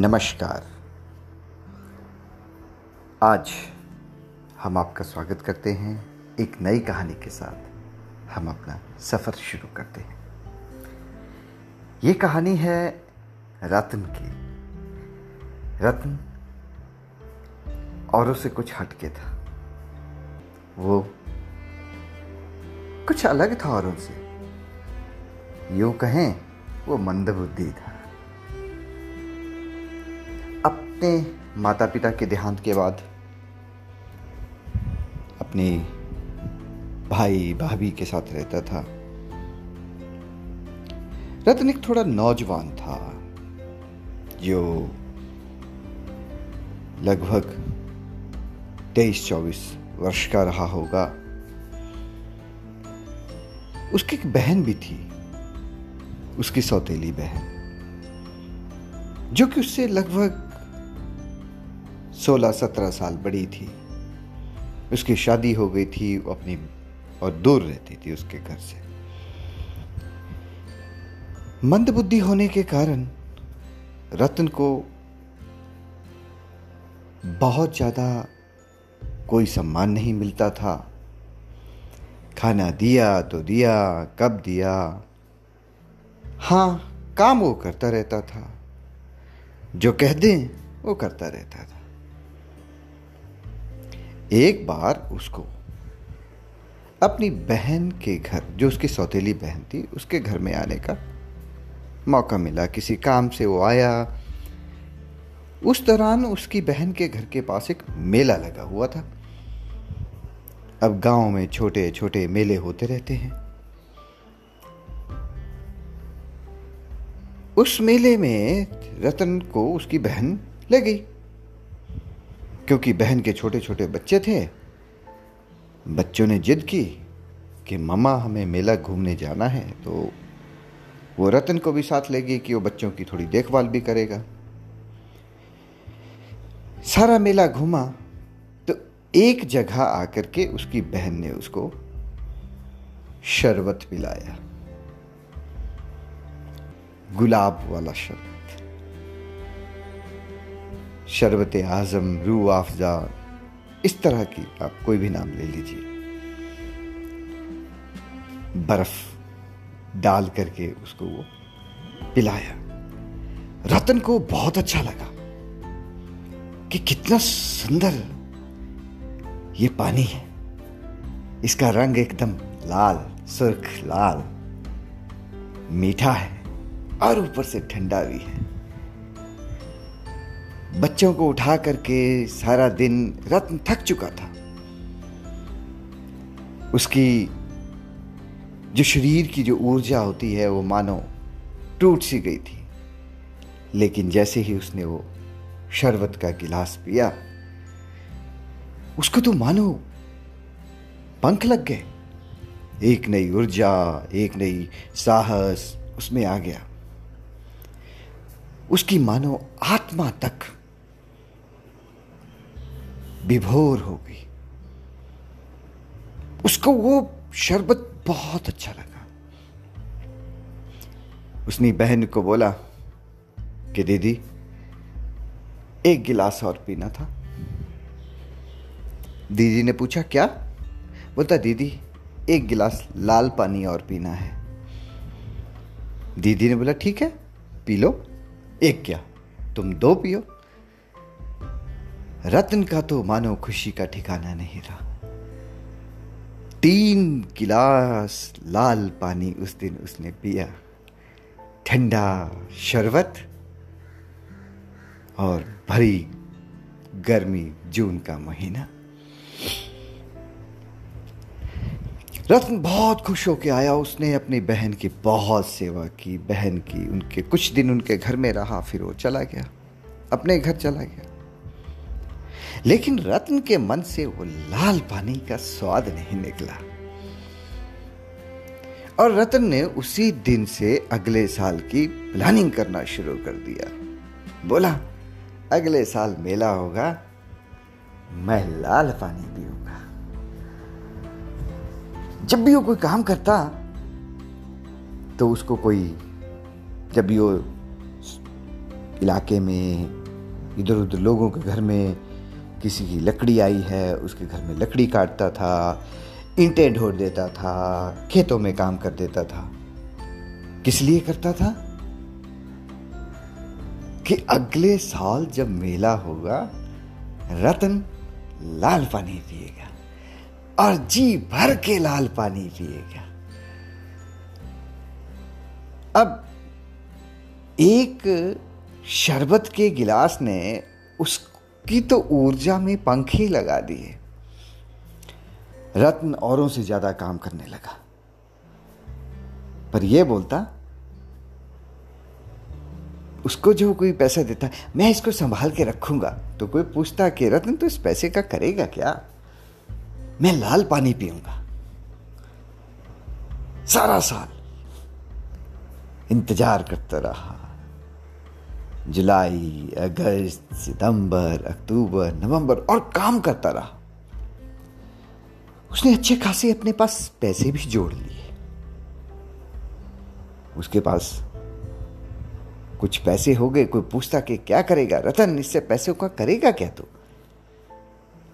नमस्कार। आज हम आपका स्वागत करते हैं एक नई कहानी के साथ। हम अपना सफ़र शुरू करते हैं। ये कहानी है रत्न की। रत्न औरों से कुछ हटके था। वो कुछ अलग था औरों से। यूँ कहें, वो मंदबुद्धि था। अपने माता पिता के देहांत के बाद। अपने भाई भाभी के साथ रहता था। रतन एक थोड़ा नौजवान था, जो लगभग तेईस चौबीस वर्ष का रहा होगा। उसकी एक बहन भी थी, उसकी सौतेली बहन, जो कि उससे लगभग सोलह सत्रह साल बड़ी थी। उसकी शादी हो गई थी, वो अपनी और दूर रहती थी उसके घर से। मंदबुद्धि होने के कारण रतन को बहुत ज़्यादा कोई सम्मान नहीं मिलता था। खाना दिया तो दिया, कब दिया। हाँ काम वो करता रहता था। जो कह दें, वो करता रहता था। एक बार उसको अपनी बहन के घर, जो उसकी सौतेली बहन थी, उसके घर में आने का मौका मिला। किसी काम से वो आया। उस दौरान उसकी बहन के घर के पास एक मेला लगा हुआ था। अब गाँव में छोटे छोटे मेले होते रहते हैं। उस मेले में रतन को उसकी बहन ले गई। क्योंकि बहन के छोटे छोटे बच्चे थे, बच्चों ने जिद की कि मम्मा हमें मेला घूमने जाना है तो वो रतन को भी साथ ले गई कि वो बच्चों की थोड़ी देखभाल भी करेगा। सारा मेला घूमा तो एक जगह आकर के उसकी बहन ने उसको शरबत पिलाया। गुलाब वाला शरबत। शरबत आज़म, रू अफजा, इस तरह की आप कोई भी नाम ले लीजिए। बर्फ़ डाल करके उसको वो पिलाया। रतन को बहुत अच्छा लगा कि कितना सुंदर ये पानी है। इसका रंग एकदम लाल, सुर्ख लाल, मीठा है और ऊपर से ठंडा भी है। बच्चों को उठा करके सारा दिन रत्न थक चुका था। उसकी जो शरीर की जो ऊर्जा होती है, वो मानो टूट सी गई थी। लेकिन जैसे ही उसने वो शरबत का गिलास पिया, उसको तो मानो पंख लग गए। एक नई ऊर्जा, एक नई साहस उसमें आ गया। उसकी मानो आत्मा तक विभोर हो गई। उसको वो शरबत बहुत अच्छा लगा। उसने बहन को बोला कि दीदी, एक गिलास और पीना था। दीदी ने पूछा, क्या? बोलता, दीदी, एक गिलास लाल पानी और पीना है। दीदी ने बोला, ठीक है, पी लो। एक क्या? तुम दो पियो। रत्न का तो मानो खुशी का ठिकाना नहीं रहा। तीन गिलास लाल पानी उस दिन उसने पिया। ठंडा शरबत और भरी गर्मी जून का महीना। रत्न बहुत खुश होकर आया। उसने अपनी बहन की बहुत सेवा की। बहन की उनके कुछ दिन उनके घर में रहा, फिर वो चला गया। अपने घर चला गया। लेकिन रत्न के मन से वो लाल पानी का स्वाद नहीं निकला। और रतन ने उसी दिन से अगले साल की प्लानिंग करना शुरू कर दिया। बोला, अगले साल मेला होगा, मैं लाल पानी पीऊँगा। जब भी वो कोई काम करता तो उसको कोई, जब भी वो इलाके में इधर उधर लोगों के घर में किसी की लकड़ी आई है, उसके घर में लकड़ी काटता था, ईंटें ढोर देता था, खेतों में काम कर देता था। किस लिए करता था? कि अगले साल जब मेला होगा, रतन लाल पानी पिएगा और जी भर के लाल पानी पिएगा। अब एक शरबत के गिलास ने उसकी तो ऊर्जा में पंखे लगा दिए। रत्न औरों से ज़्यादा काम करने लगा। पर यह बोलता, उसको जो कोई पैसा देता मैं इसको संभाल के रखूँगा। तो कोई पूछता कि रत्न तो इस पैसे का करेगा क्या? मैं लाल पानी पीऊँगा। सारा साल इंतज़ार करता रहा। जुलाई, अगस्त, सितंबर, अक्टूबर, नवंबर और काम करता रहा। उसने अच्छे खासे अपने पास पैसे भी जोड़ लिए। उसके पास कुछ पैसे हो गए, कोई पूछता कि क्या करेगा? रतन, इससे पैसों का करेगा क्या तू?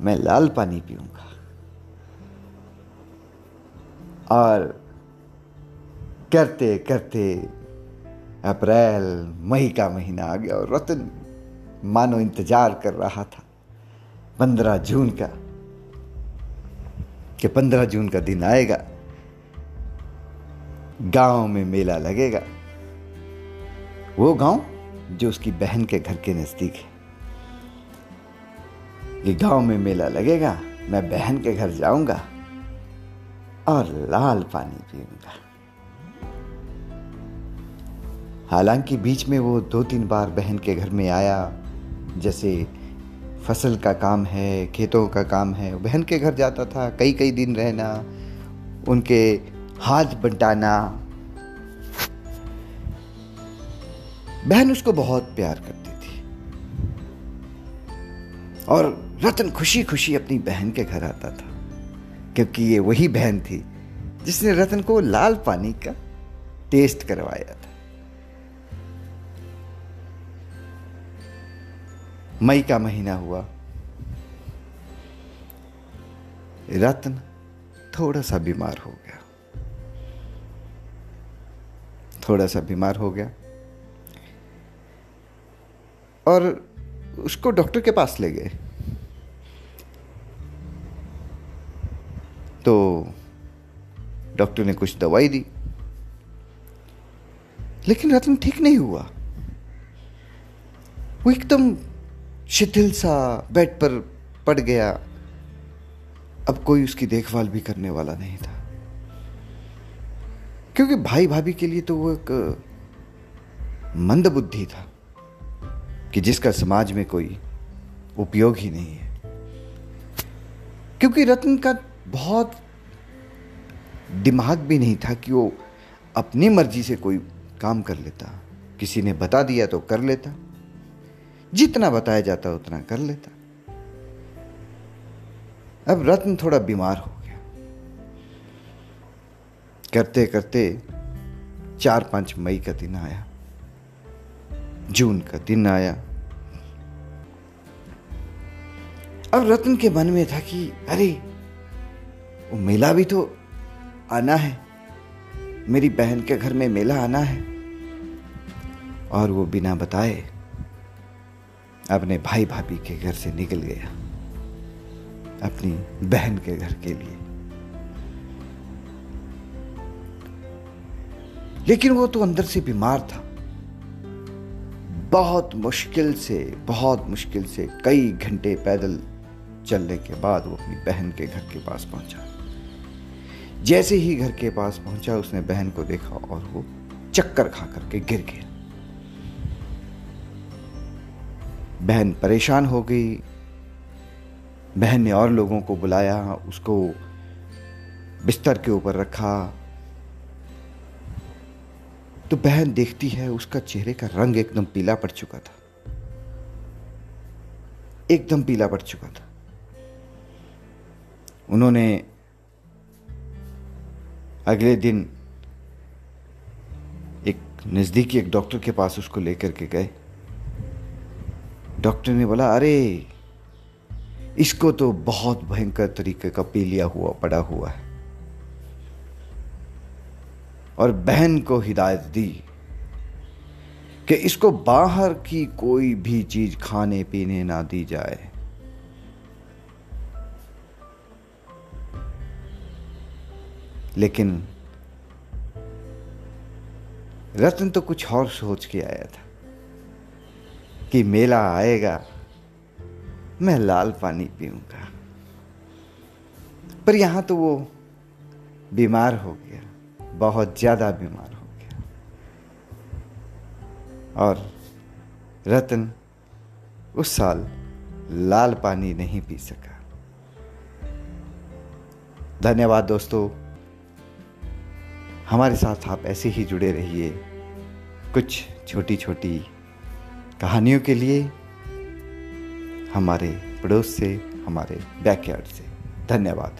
मैं लाल पानी पीऊँगा। और करते करते अप्रैल, मई का महीना आ गया और रतन मानो इंतज़ार कर रहा था। पंद्रह जून का, कि पंद्रह जून का दिन आएगा, गाँव में मेला लगेगा। वो गाँव जो उसकी बहन के घर के नज़दीक है। ये गाँव में मेला लगेगा, मैं बहन के घर जाऊँगा और लाल पानी पीऊँगा। हालाँकि बीच में वो दो तीन बार बहन के घर में आया, जैसे फ़सल का काम है, खेतों का काम है, बहन के घर जाता था कई कई दिन रहना, उनके हाथ बंटाना। बहन उसको बहुत प्यार करती थी। और रतन खुशी खुशी अपनी बहन के घर आता था, क्योंकि ये वही बहन थी जिसने रतन को लाल पानी का टेस्ट करवाया। मई का महीना हुआ। रतन थोड़ा सा बीमार हो गया। थोड़ा सा बीमार हो गया। और उसको डॉक्टर के पास ले गए। तो डॉक्टर ने कुछ दवाई दी। लेकिन रतन ठीक नहीं हुआ। वो एकदम शिथिल सा बेड पर पड़ गया। अब कोई उसकी देखभाल भी करने वाला नहीं था। क्योंकि भाई भाभी के लिए तो वो एक मंद बुद्धि था कि जिसका समाज में कोई उपयोग ही नहीं है। क्योंकि रत्न का बहुत दिमाग भी नहीं था कि वो अपनी मर्ज़ी से कोई काम कर लेता। किसी ने बता दिया तो कर लेता। जितना बताया जाता उतना कर लेता। अब रत्न थोड़ा बीमार हो गया। करते करते चार पाँच मई का दिन आया। जून का दिन आया। अब रत्न के मन में था कि, अरे, वो मेला भी तो आना है। मेरी बहन के घर में मेला आना है। और वो बिना बताए अपने भाई भाभी के घर से निकल गया। अपनी बहन के घर के लिए। लेकिन वो तो अंदर से बीमार था। बहुत मुश्किल से, बहुत मुश्किल से कई घंटे पैदल चलने के बाद वो अपनी बहन के घर के पास पहुँचा। जैसे ही घर के पास पहुँचा, उसने बहन को देखा और वो चक्कर खा करके गिर गया। बहन परेशान हो गई। बहन ने और लोगों को बुलाया, उसको बिस्तर के ऊपर रखा। तो बहन देखती है, उसका चेहरे का रंग एकदम पीला पड़ चुका था। एकदम पीला पड़ चुका था। उन्होंने अगले दिन एक नज़दीकी एक डॉक्टर के पास उसको लेकर के गए। डॉक्टर ने बोला, अरे, इसको तो बहुत भयंकर तरीके का पीलिया हुआ, पड़ा हुआ है। और बहन को हिदायत दी कि इसको बाहर की कोई भी चीज़ खाने, पीने ना दी जाए। लेकिन रतन तो कुछ और सोच के आया था। कि मेला आएगा, मैं लाल पानी पीऊँगा। पर यहाँ तो वो बीमार हो गया, बहुत ज़्यादा बीमार हो गया। और रतन उस साल लाल पानी नहीं पी सका। धन्यवाद दोस्तों, हमारे साथ आप ऐसे ही जुड़े रहिए, कुछ छोटी छोटी कहानियों के लिए हमारे पड़ोस से हमारे बैकयार्ड से। धन्यवाद।